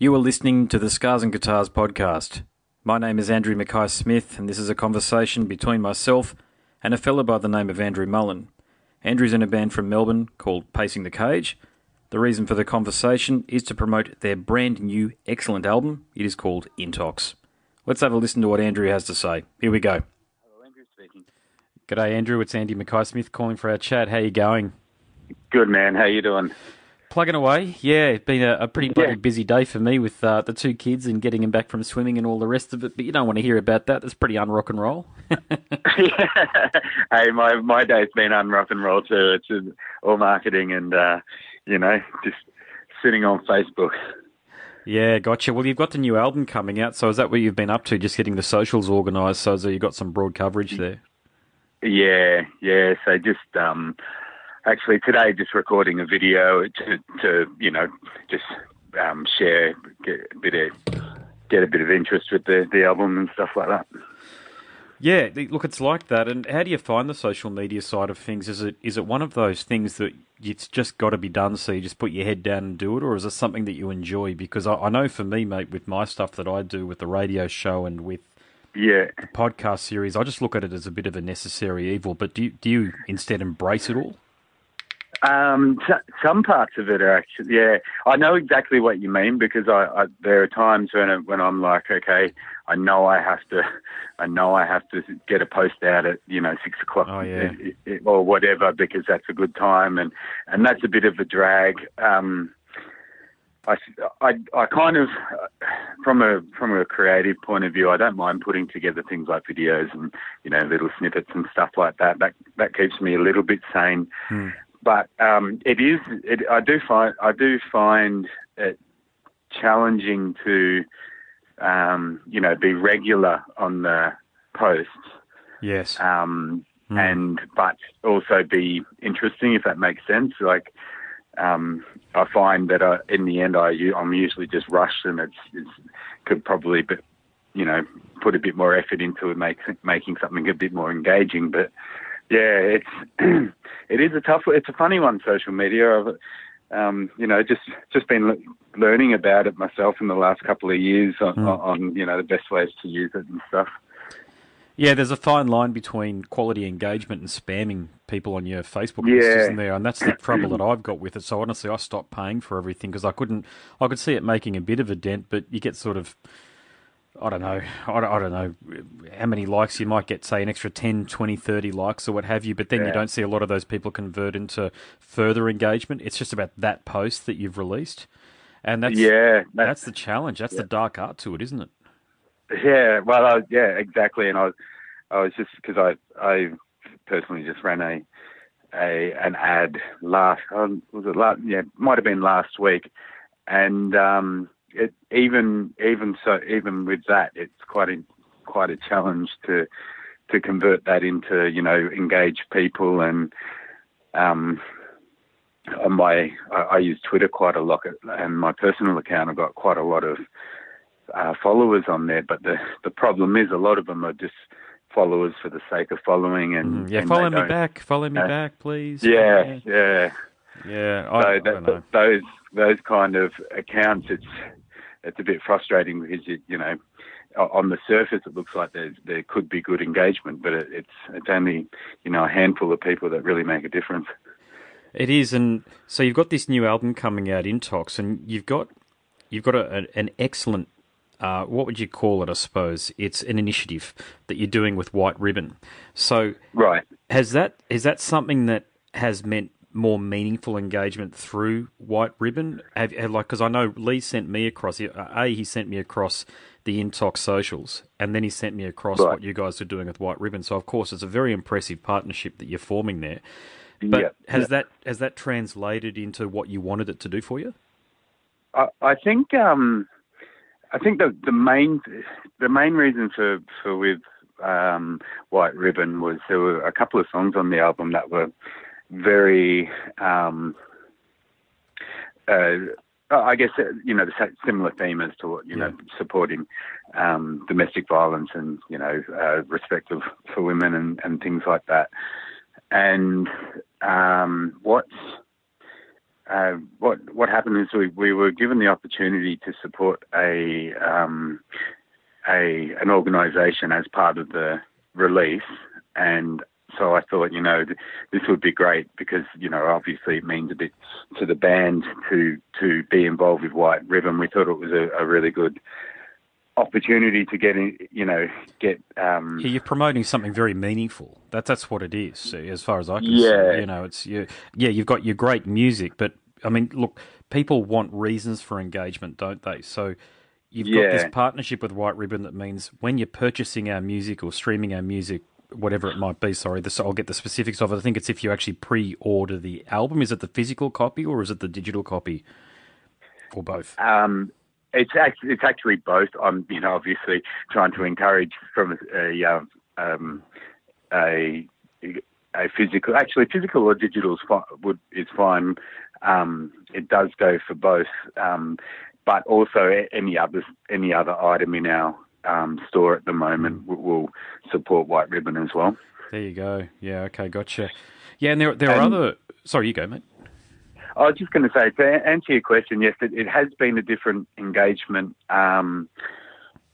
You are listening to the Scars and Guitars podcast. My name is Andrew Mackay Smith, and this is a conversation between myself and a fellow by the name of Andrew Mullen. Andrew's in a band from Melbourne called Pacing the Cage. The reason for the conversation is to promote their brand new, excellent album. It is called Intox. Let's have a listen to what Andrew has to say. Here we go. Hello, Andrew speaking. G'day, Andrew. It's Andy Mackay Smith calling for our chat. How you going? Good man. How you doing? Plugging away. Yeah, it's been a, a pretty bloody Yeah. busy day for me with uh, the two kids and getting them back from swimming and all the rest of it. But you don't want to hear about that. That's pretty unrock and roll. hey, my my day's been on rock and roll too. It's uh, all marketing and uh, you know just sitting on Facebook. Yeah, gotcha. Well, you've got the new album coming out, so is that what you've been up to? Just getting the socials organised so that you've got some broad coverage there. Yeah, yeah. So just um, actually today, just recording a video to to you know just um, share get a bit of get a bit of interest with the the album and stuff like that. Yeah, look, it's like that. And how do you find the social media side of things? Is it is it one of those things that it's just got to be done, so you just put your head down and do it, or is it something that you enjoy? Because I, I know for me, mate, with my stuff that I do with the radio show and with Yeah. the podcast series, I just look at it as a bit of a necessary evil. But do you, do you instead embrace it all? Um, some parts of it are actually, yeah. I know exactly what you mean because I, I there are times when it, when I'm like, okay, I know I have to, I know I have to get a post out at you know six o'clock Oh, yeah. or whatever because that's a good time and and that's a bit of a drag. Um, I, I, I kind of, from a from a creative point of view, I don't mind putting together things like videos and you know little snippets and stuff like that. That that keeps me a little bit sane Hmm. But um, it is. It, I do find I do find it challenging to, um, you know, be regular on the posts, Yes. um, Hmm. and but also be interesting if that makes sense. Like, um, I find that I, in the end, I'm usually just rushed, and it's, it's could probably, but you know, put a bit more effort into it, make, making something a bit more engaging, but yeah, it's it is a tough. It's a funny one, social media. I've, um, you know, just just been le- learning about it myself in the last couple of years on, Mm. on you know the best ways to use it and stuff. Yeah, there's a fine line between quality engagement and spamming people on your Facebook list, Yeah. isn't there? And that's the trouble that I've got with it. So honestly, I stopped paying for everything because I couldn't. I could see it making a bit of a dent, but you get sort of. I don't know. I don't, I don't know how many likes you might get, say an extra 10, 20, 30 likes or what have you, but then you don't see a lot of those people convert into further engagement. It's just about that post that you've released. And that's yeah, that- that's the challenge. That's the dark art to it, isn't it? Yeah, well, I, yeah, exactly. And I, I was just because I, I personally just ran a, a an ad last, um, was it last? Yeah, might have been last week, and um, it even even so even with that, it's quite a quite a challenge to to convert that into you know engage people and um on my I, I use Twitter quite a lot and my personal account I've got quite a lot of uh, followers on there, but the the problem is a lot of them are just followers for the sake of following, and Mm, yeah, and follow me back. Follow me Uh, back, please. Yeah, yeah. Yeah, I, So I that, don't know. those those kind of accounts, it's it's a bit frustrating because you you know on the surface it looks like there there could be good engagement, but it, it's it's only you know a handful of people that really make a difference. It is, and so you've got this new album coming out, Intox, and you've got you've got a, an excellent. Uh, what would you call it? I suppose it's an initiative that you're doing with White Ribbon. So Right. has that is that something that has meant more meaningful engagement through White Ribbon? Have, have like because I know Lee sent me across. uh, A he sent me across the Intox socials, and then he sent me across Right. what you guys are doing with White Ribbon. So of course it's a very impressive partnership that you're forming there. But Yeah. has that has that translated into what you wanted it to do for you? I, I think um, I think the the main the main reason for for with um, White Ribbon was there were a couple of songs on the album that were very um, uh, I guess uh, you know the similar theme as to what you know supporting um, domestic violence and you know uh, respect of, for women and, and things like that. And um, what's uh, what what happened is we, we were given the opportunity to support a um, a an organisation as part of the release, and so I thought, you know, this would be great because, you know, obviously it means a bit to the band to to be involved with White Ribbon. We thought it was a, a really good opportunity to get in, you know, get. Um, yeah, you're promoting something very meaningful. That's that's what it is, as far as I can yeah. see. You know, it's you, yeah, you've got your great music, but I mean, look, people want reasons for engagement, don't they? So. You've yeah. got this partnership with White Ribbon that means when you're purchasing our music or streaming our music whatever it might be. Sorry, this, I'll get the specifics of it. I think it's if you actually pre-order the album. Is it the physical copy or is it the digital copy, or both? Um, it's actually it's actually both. I'm you know obviously trying to encourage from a um, um a a physical actually physical or digital is fine, would is fine. Um, it does go for both, um, but also any other any other item in our um, store at the moment will support White Ribbon as well. There you go. Yeah. Okay. Gotcha. Yeah, and there there are other. Sorry, you go, mate. I was just going to say to answer your question. Yes, it, it has been a different engagement. Um,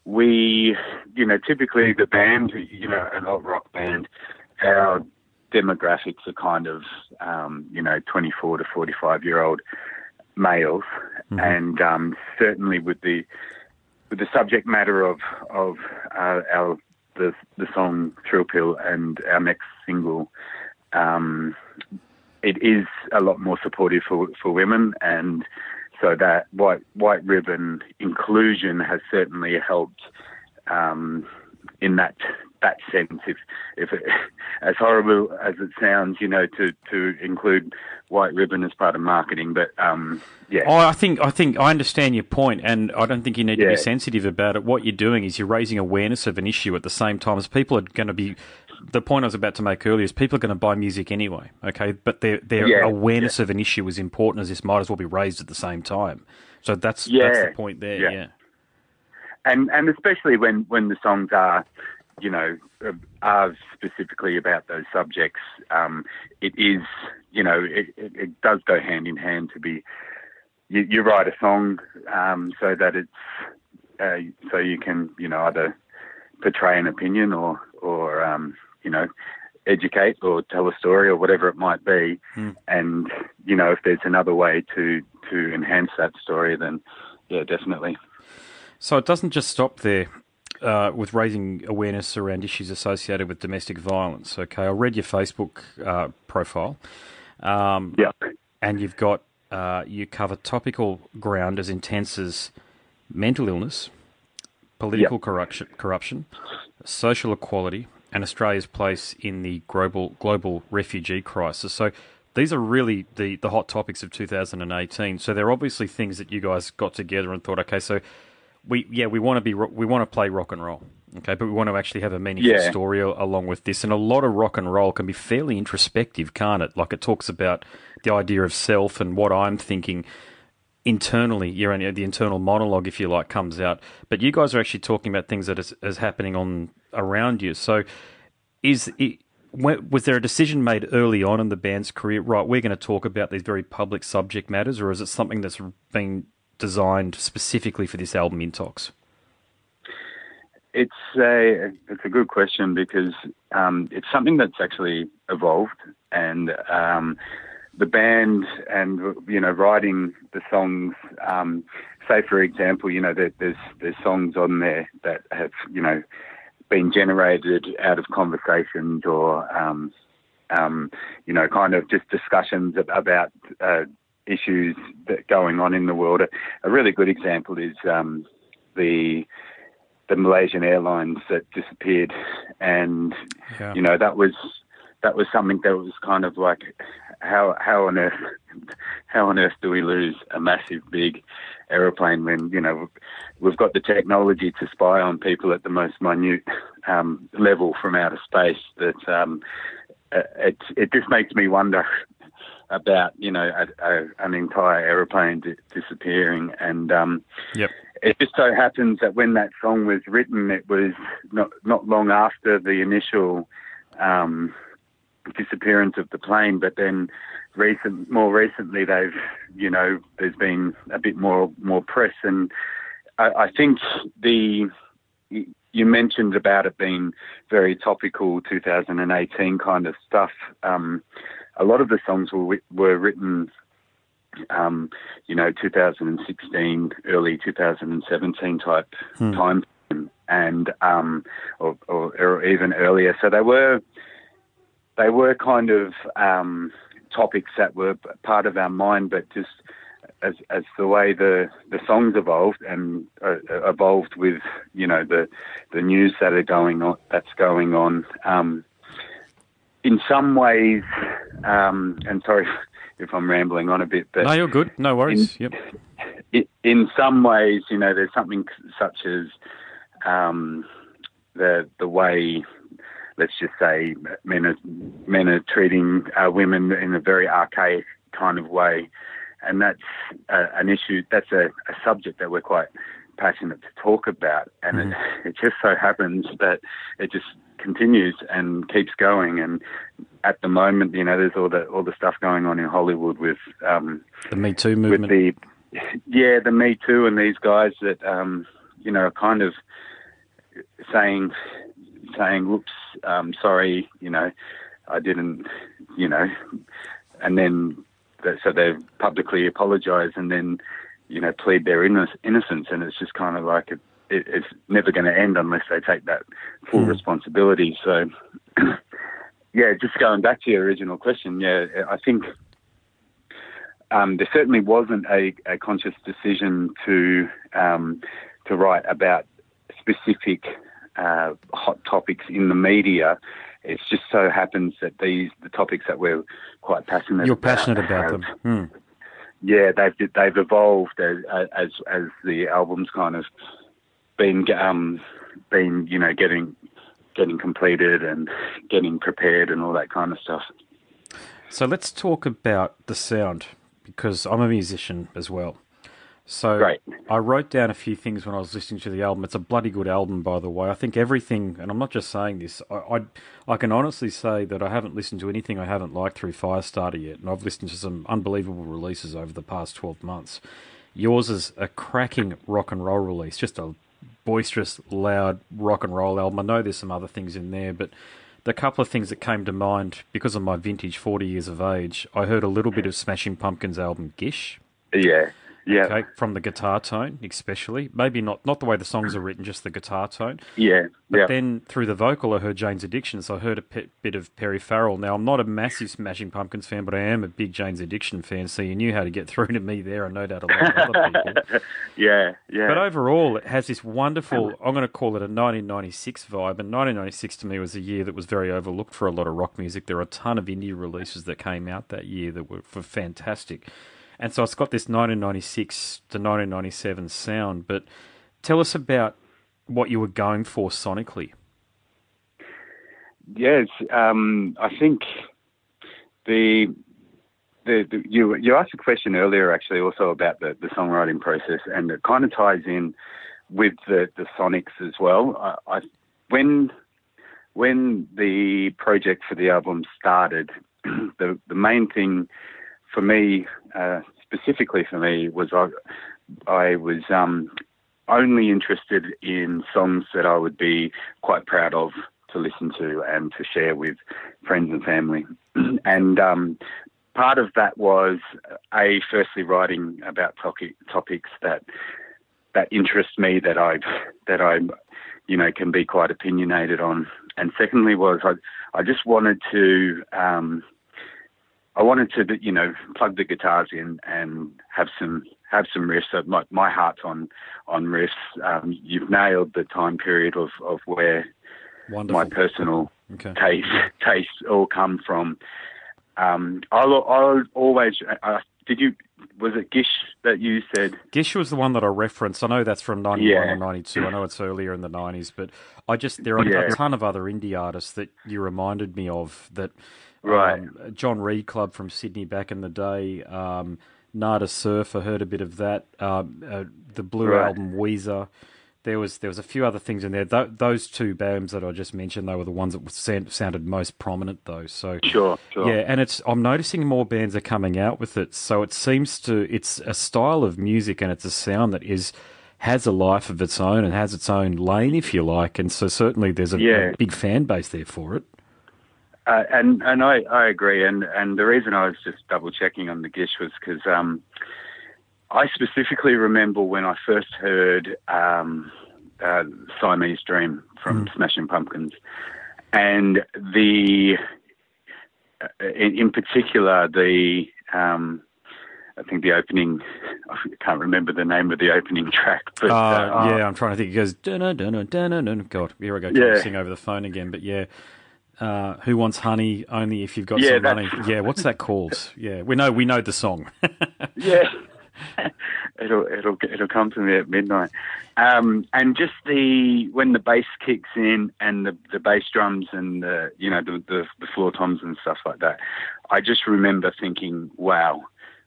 we, you know, typically the band, you know, an alt rock band, our demographics are kind of, um, you know, 24 to 45 year old males, mm-hmm. and um, certainly with the with the subject matter of of uh, our the the song Thrill Pill and our next single, um, it is a lot more supportive for for women, and so that white white ribbon inclusion has certainly helped um, in that that sense. If if it, as horrible as it sounds, you know, to to include white ribbon as part of marketing, but um, yeah. Oh, I think I think I understand your point, and I don't think you need yeah. to be sensitive about it. What you're doing is you're raising awareness of an issue at the same time as people are going to be. The point I was about to make earlier is people are going to buy music anyway, okay? But their their yeah. awareness yeah. of an issue is important as this might as well be raised at the same time. So that's that's the point there. yeah and and especially when when the songs are you know, are specifically about those subjects, um, it is, you know, it, it, it, does go hand in hand to be, you, you write a song um, so that it's, uh, so you can, you know, either portray an opinion or, or um, you know, educate or tell a story or whatever it might be. Mm. And, you know, if there's another way to, to enhance that story, then yeah, definitely. So it doesn't just stop there uh, with raising awareness around issues associated with domestic violence. Okay, I read your Facebook uh, profile. Um, yeah. And you've got, uh, you cover topical ground as intense as mental illness, political yep. corruption, corruption, social equality, and Australia's place in the global global refugee crisis. So these are really the, the hot topics of 2018. So they're obviously things that you guys got together and thought, okay, so we yeah we want to be we want to play rock and roll. Okay, but we want to actually have a meaningful yeah. story along with this. And a lot of rock and roll can be fairly introspective, can't it? Like it talks about the idea of self and what I'm thinking internally. You're the internal monologue, if you like, comes out. But you guys are actually talking about things that is, is happening on around you. So, is it, was there a decision made early on in the band's career? Right, we're going to talk about these very public subject matters, or is it something that's been designed specifically for this album, Intox? It's a it's a good question because um, it's something that's actually evolved, and um, the band and you know writing the songs. Um, say for example, you know there, there's there's songs on there that have you know been generated out of conversations or um, um, you know kind of just discussions about uh, issues that going on in the world. A, really good example is um, the the Malaysian Airlines that disappeared, and yeah. you know that was that was something that was kind of like how how on earth how on earth do we lose a massive big aeroplane when you know we've got the technology to spy on people at the most minute um, level from outer space that um, it it just makes me wonder about you know a, a, an entire aeroplane di- disappearing, and um, yep. it just so happens that when that song was written, it was not not long after the initial um, disappearance of the plane, but then recent, more recently, they've, you know, there's been a bit more more press, and I, I think the you mentioned about it being very topical, 2018 kind of stuff. Um, a lot of the songs were were written, um, you know, 2016, early 2017 type hmm. time, and um, or, or, or, even earlier. So they were they were kind of um, topics that were part of our mind, but just as as the way the the songs evolved and uh, evolved with you know the the news that are going on that's going on. Um, in some ways, um, and sorry if I'm rambling on a bit, but no, you're good. No worries. In, yep. In some ways, you know, there's something such as um, the the way let's just say men are men are treating uh, women in a very archaic kind of way, and that's uh, an issue. That's a, a, subject that we're quite passionate to talk about, and mm. it, it just so happens that it just continues and keeps going. And at the moment, you know, there's all the all the stuff going on in Hollywood with um, the Me Too movement. With the yeah, the Me Too and these guys that um, you know are kind of saying saying, "Whoops, um, sorry, you know, I didn't, you know," and then so they've publicly apologised and then, you know, plead their innocence, and it's just kind of like it, it, it's never going to end unless they take that full mm. responsibility. So, yeah, just going back to your original question, yeah, I think. Um, there certainly wasn't a, a conscious decision to um, to write about specific uh, hot topics in the media. It just so happens that these the topics that we're quite passionate. You're about passionate about have, them. Hmm. Yeah, they've they've evolved as as as the albums kind of been um been you know getting getting completed and getting prepared and all that kind of stuff. So let's talk about the sound because I'm a musician as well. So Great. I wrote down a few things when I was listening to the album. It's a bloody good album, by the way. I think everything, and I'm not just saying this. I, I, I can honestly say that I haven't listened to anything I haven't liked through Firestarter yet, and I've listened to some unbelievable releases over the past 12 months. Yours is a cracking rock and roll release, just a boisterous, loud rock and roll album. I know there's some other things in there, but the couple of things that came to mind because of my vintage 40 years of age, I heard a little bit of Smashing Pumpkins album Gish. Yeah. Yeah. Okay, from the guitar tone, especially. Maybe not not the way the songs are written, just the guitar tone. Yeah. But yeah. then through the vocal, I heard Jane's Addiction, so I heard a p- bit of Perry Farrell. Now, I'm not a massive Smashing Pumpkins fan, but I am a big Jane's Addiction fan, so you knew how to get through to me there, and no doubt a lot of other people. yeah, yeah. But overall, it has this wonderful, um, I'm going to call it a 1996 vibe, and 1996 to me was a year that was very overlooked for a lot of rock music. There were a ton of indie releases that came out that year that were, were fantastic. And so it's got this 1996 to 1997 sound. But tell us about what you were going for sonically. Yes, um, I think the, the, the, you you asked a question earlier actually also about the, the songwriting process, and it kind of ties in with the, the sonics as well. I, I when when the project for the album started, the the main thing for me, uh, specifically for me, was I, I was um, only interested in songs that I would be quite proud of to listen to and to share with friends and family. and um, part of that was a firstly writing about topic, topics that that interest me that I that I you know can be quite opinionated on. And secondly was I I just wanted to um, I wanted to, you know, plug the guitars in and have some have some riffs. So my my heart's on on riffs. Um, you've nailed the time period of of where Wonderful. my personal okay. taste tastes all come from. Um, I'll, I'll always. Uh, did you? Was it Gish that you said? Gish was the one that I referenced. I know that's from ninety one yeah. or ninety two. I know it's earlier in the nineties, but I just there are yeah. a ton of other indie artists that you reminded me of that Right. Um, John Reed Club from Sydney back in the day. Um, Nada Surf, I heard a bit of that. Um, uh, the Blue right. album Weezer. there was there was a few other things in there. Th- those two bands that I just mentioned, they were the ones that sound, sounded most prominent, though. So sure, sure. Yeah, and it's I'm noticing more bands are coming out with it. So it seems to it's a style of music and it's a sound that is has a life of its own and has its own lane, if you like. And so certainly there's a, Yeah. a big fan base there for it. Uh, and and I, I agree. And and the reason I was just double checking on the Gish was because um, I specifically remember when I first heard um, uh, Siamese Dream from Smashing Pumpkins, and the uh, in, in particular the um, I think the opening. I can't remember the name of the opening track, but Uh, uh, yeah, I'm trying to think. It goes dunna dunna dunna dunna. God, here I go trying Yeah. to sing over the phone again. But yeah, uh, who wants honey? Only if you've got Yeah, some money. Yeah, what's that called? Yeah, we know we know the song. Yeah, it'll it'll it'll come to me at midnight. Um, and just the when the bass kicks in and the the bass drums and the you know the, the the floor toms and stuff like that, I just remember thinking, wow,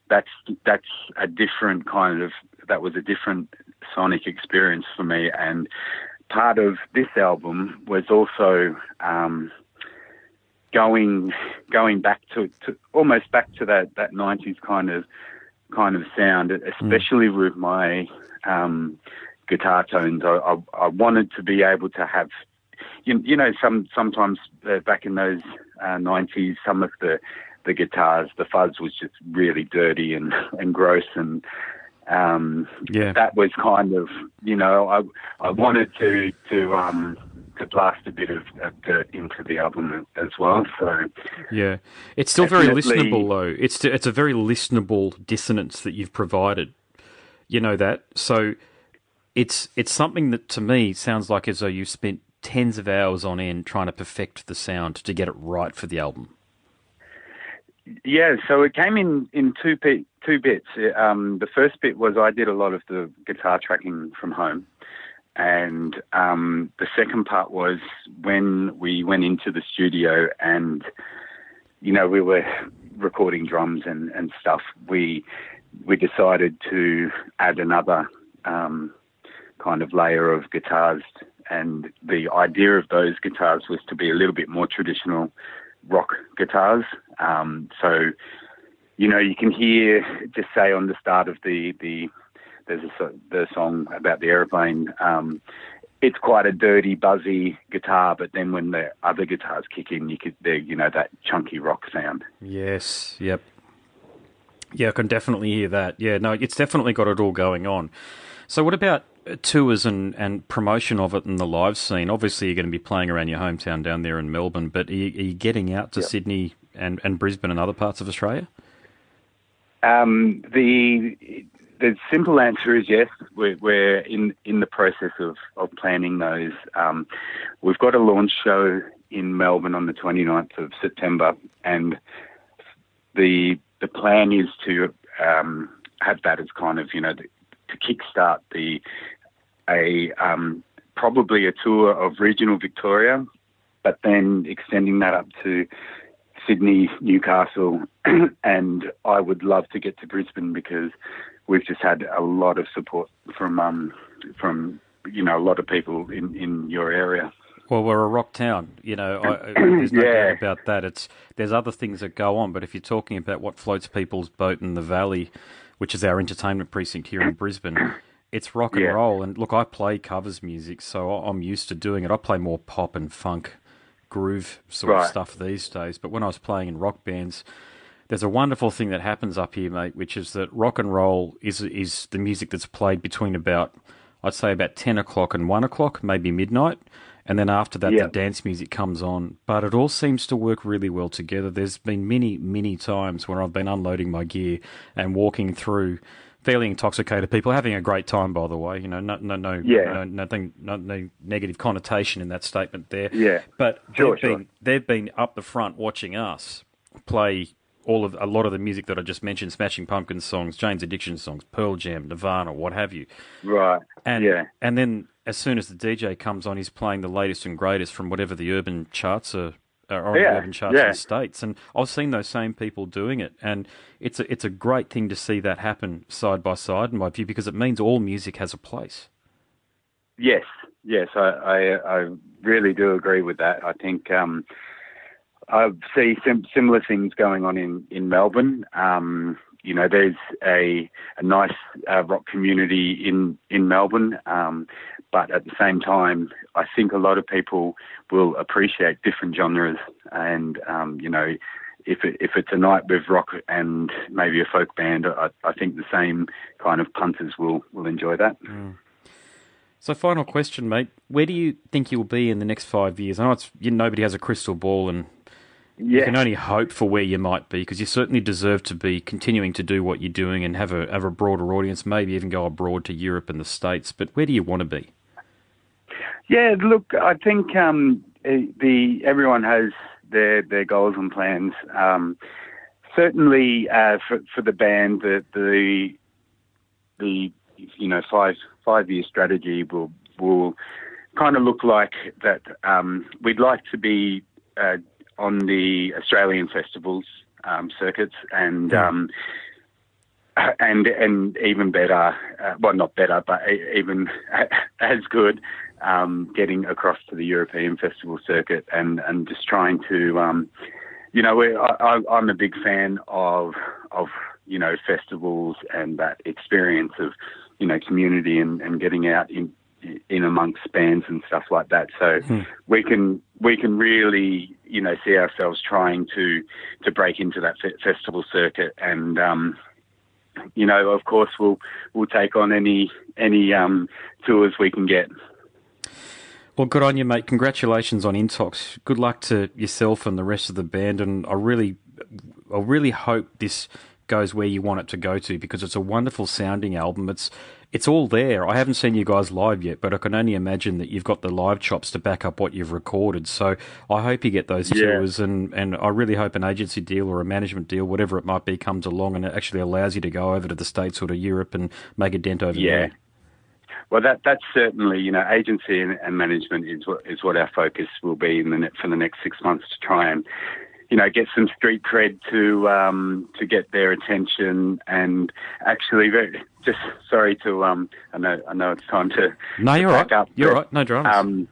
that's that's a different kind of that was a different sonic experience for me. And part of this album was also. Um, going going back to, to almost back to that that 90s kind of kind of sound especially with my um guitar tones. I, I I wanted to be able to have you, you know some sometimes uh, back in those uh, 90s some of the the guitars the fuzz was just really dirty and and gross and um yeah, that was kind of you know I I wanted to to um to blast a bit of, of dirt into the album as well. So yeah. It's still very listenable though. It's it's a very listenable dissonance that you've provided. You know that. So it's it's something that to me sounds like as though you spent tens of hours on end trying to perfect the sound to get it right for the album. yeah, so it came in in two bit, two bits. Um, the first bit was I did a lot of the guitar tracking from home. And um, the second part was when we went into the studio and, you know, we were recording drums and, and stuff. We we decided to add another um, kind of layer of guitars, and the idea of those guitars was to be a little bit more traditional rock guitars. Um, so, you know, you can hear just say on the start of the the there's a the song about the airplane. Um, it's quite a dirty, buzzy guitar, but then when the other guitars kick in, you could, you know, that chunky rock sound. Yes. Yep. Yeah, I can definitely hear that. Yeah, no, it's definitely got it all going on. So, what about tours and, and promotion of it in the live scene? Obviously, you're going to be playing around your hometown down there in Melbourne, but are you, are you getting out to Sydney and, and Brisbane and other parts of Australia? Um, the the simple answer is yes. We're, we're in in the process of, of planning those. Um, we've got a launch show in Melbourne on the 29th of September, and the the plan is to um, have that as kind of you know the, to kickstart the a um, probably a tour of regional Victoria, but then extending that up to Sydney, Newcastle, and I would love to get to Brisbane because we've just had a lot of support from um, from you know a lot of people in, in your area. Well, we're a rock town, you know. I, there's no Yeah. doubt about that. It's there's other things that go on, but if you're talking about what floats people's boat in the valley, which is our entertainment precinct here in Brisbane, it's rock and Yeah. roll. And look, I play covers music, so I'm used to doing it. I play more pop and funk, groove sort of stuff these days. But when I was playing in rock bands, there's a wonderful thing that happens up here, mate, which is that rock and roll is is the music that's played between about I'd say about ten o'clock and one o'clock, maybe midnight. And then after that, Yeah. the dance music comes on. But it all seems to work really well together. There's been many, many times where I've been unloading my gear and walking through fairly intoxicated people, having a great time, by the way. You know, no, no, no, Yeah. no nothing, no, no negative connotation in that statement there. Yeah. But Sure, they've sure. been they've been up the front watching us play all of a lot of the music that I just mentioned, Smashing Pumpkins songs, Jane's Addiction songs, Pearl Jam, Nirvana, what have you. Right. And yeah. and then as soon as the DJ comes on, he's playing the latest and greatest from whatever the urban charts are. On Yeah, urban charts in the states, and I've seen those same people doing it, and it's a it's a great thing to see that happen side by side, in my view, because it means all music has a place. Yes, yes, I, I, I really do agree with that. I think um, I see sim- similar things going on in in Melbourne. Um, you know, there's a, a nice uh, rock community in in Melbourne, um, but at the same time, I think a lot of people will appreciate different genres, and um, you know, if it, if it's a night with rock and maybe a folk band, I, I think the same kind of punters will will enjoy that. Mm. So, final question, mate. Where do you think you'll be in the next five years? I know it's you, nobody has a crystal ball, and yeah. you can only hope for where you might be because you certainly deserve to be continuing to do what you're doing and have a have a broader audience. Maybe even go abroad to Europe and the States. But where do you want to be? Yeah, look, I think um, the everyone has their their goals and plans. Um, certainly, uh, for for the band, the the the you know five five year strategy will will kind of look like that. Um, we'd like to be uh, on the Australian festivals um, circuits and. Um, and and even better, uh, well, not better, but even as good, um, getting across to the European festival circuit and and just trying to, um, you know, I, I'm a big fan of of you know festivals and that experience of you know, community and, and getting out in in amongst bands and stuff like that. So hmm. we can we can really you know see ourselves trying to to break into that festival circuit and. Um, you know, of course, we'll we'll take on any any um, tours we can get. Well, good on you, mate. Congratulations on Intox. Good luck to yourself and the rest of the band. And I really, I really hope this goes where you want it to go to because it's a wonderful sounding album. It's it's all there. I haven't seen you guys live yet, but I can only imagine that you've got the live chops to back up what you've recorded. So I hope you get those yeah. tours, and, and I really hope an agency deal or a management deal, whatever it might be, comes along and it actually allows you to go over to the States or to Europe and make a dent over yeah. there. Well, that that's certainly you know agency and, and, management is what is what our focus will be in the for the next six months to try and you know, get some street cred to um, to get their attention, and actually, very, just sorry to um, I know I know it's time to no, you're right, up, you're right, no dramas. Um,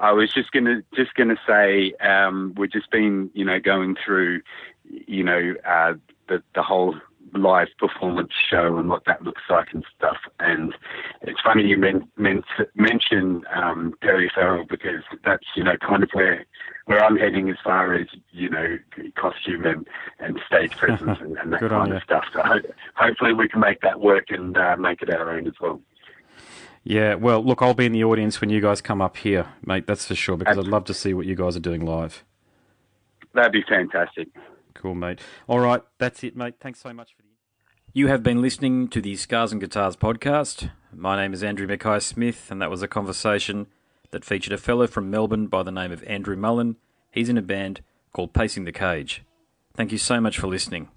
I was just gonna just gonna say um, we've just been you know going through you know uh, the the whole live performance show and what that looks like and stuff. And it's funny you men- men- mention um, Perry Farrell because that's you know kind of where where I'm heading as far as you know costume and, and stage presence and, and that kind of stuff. So ho- hopefully we can make that work and uh, make it our own as well. Yeah, well, look, I'll be in the audience when you guys come up here, mate. That's for sure because Absolutely. I'd love to see what you guys are doing live. That'd be fantastic. Cool, mate. All right, that's it, mate. Thanks so much for the. You have been listening to the Scars and Guitars podcast. My name is Andrew Mackay Smith, and that was a conversation that featured a fellow from Melbourne by the name of Andrew Mullen. He's in a band called Pacing the Cage. Thank you so much for listening.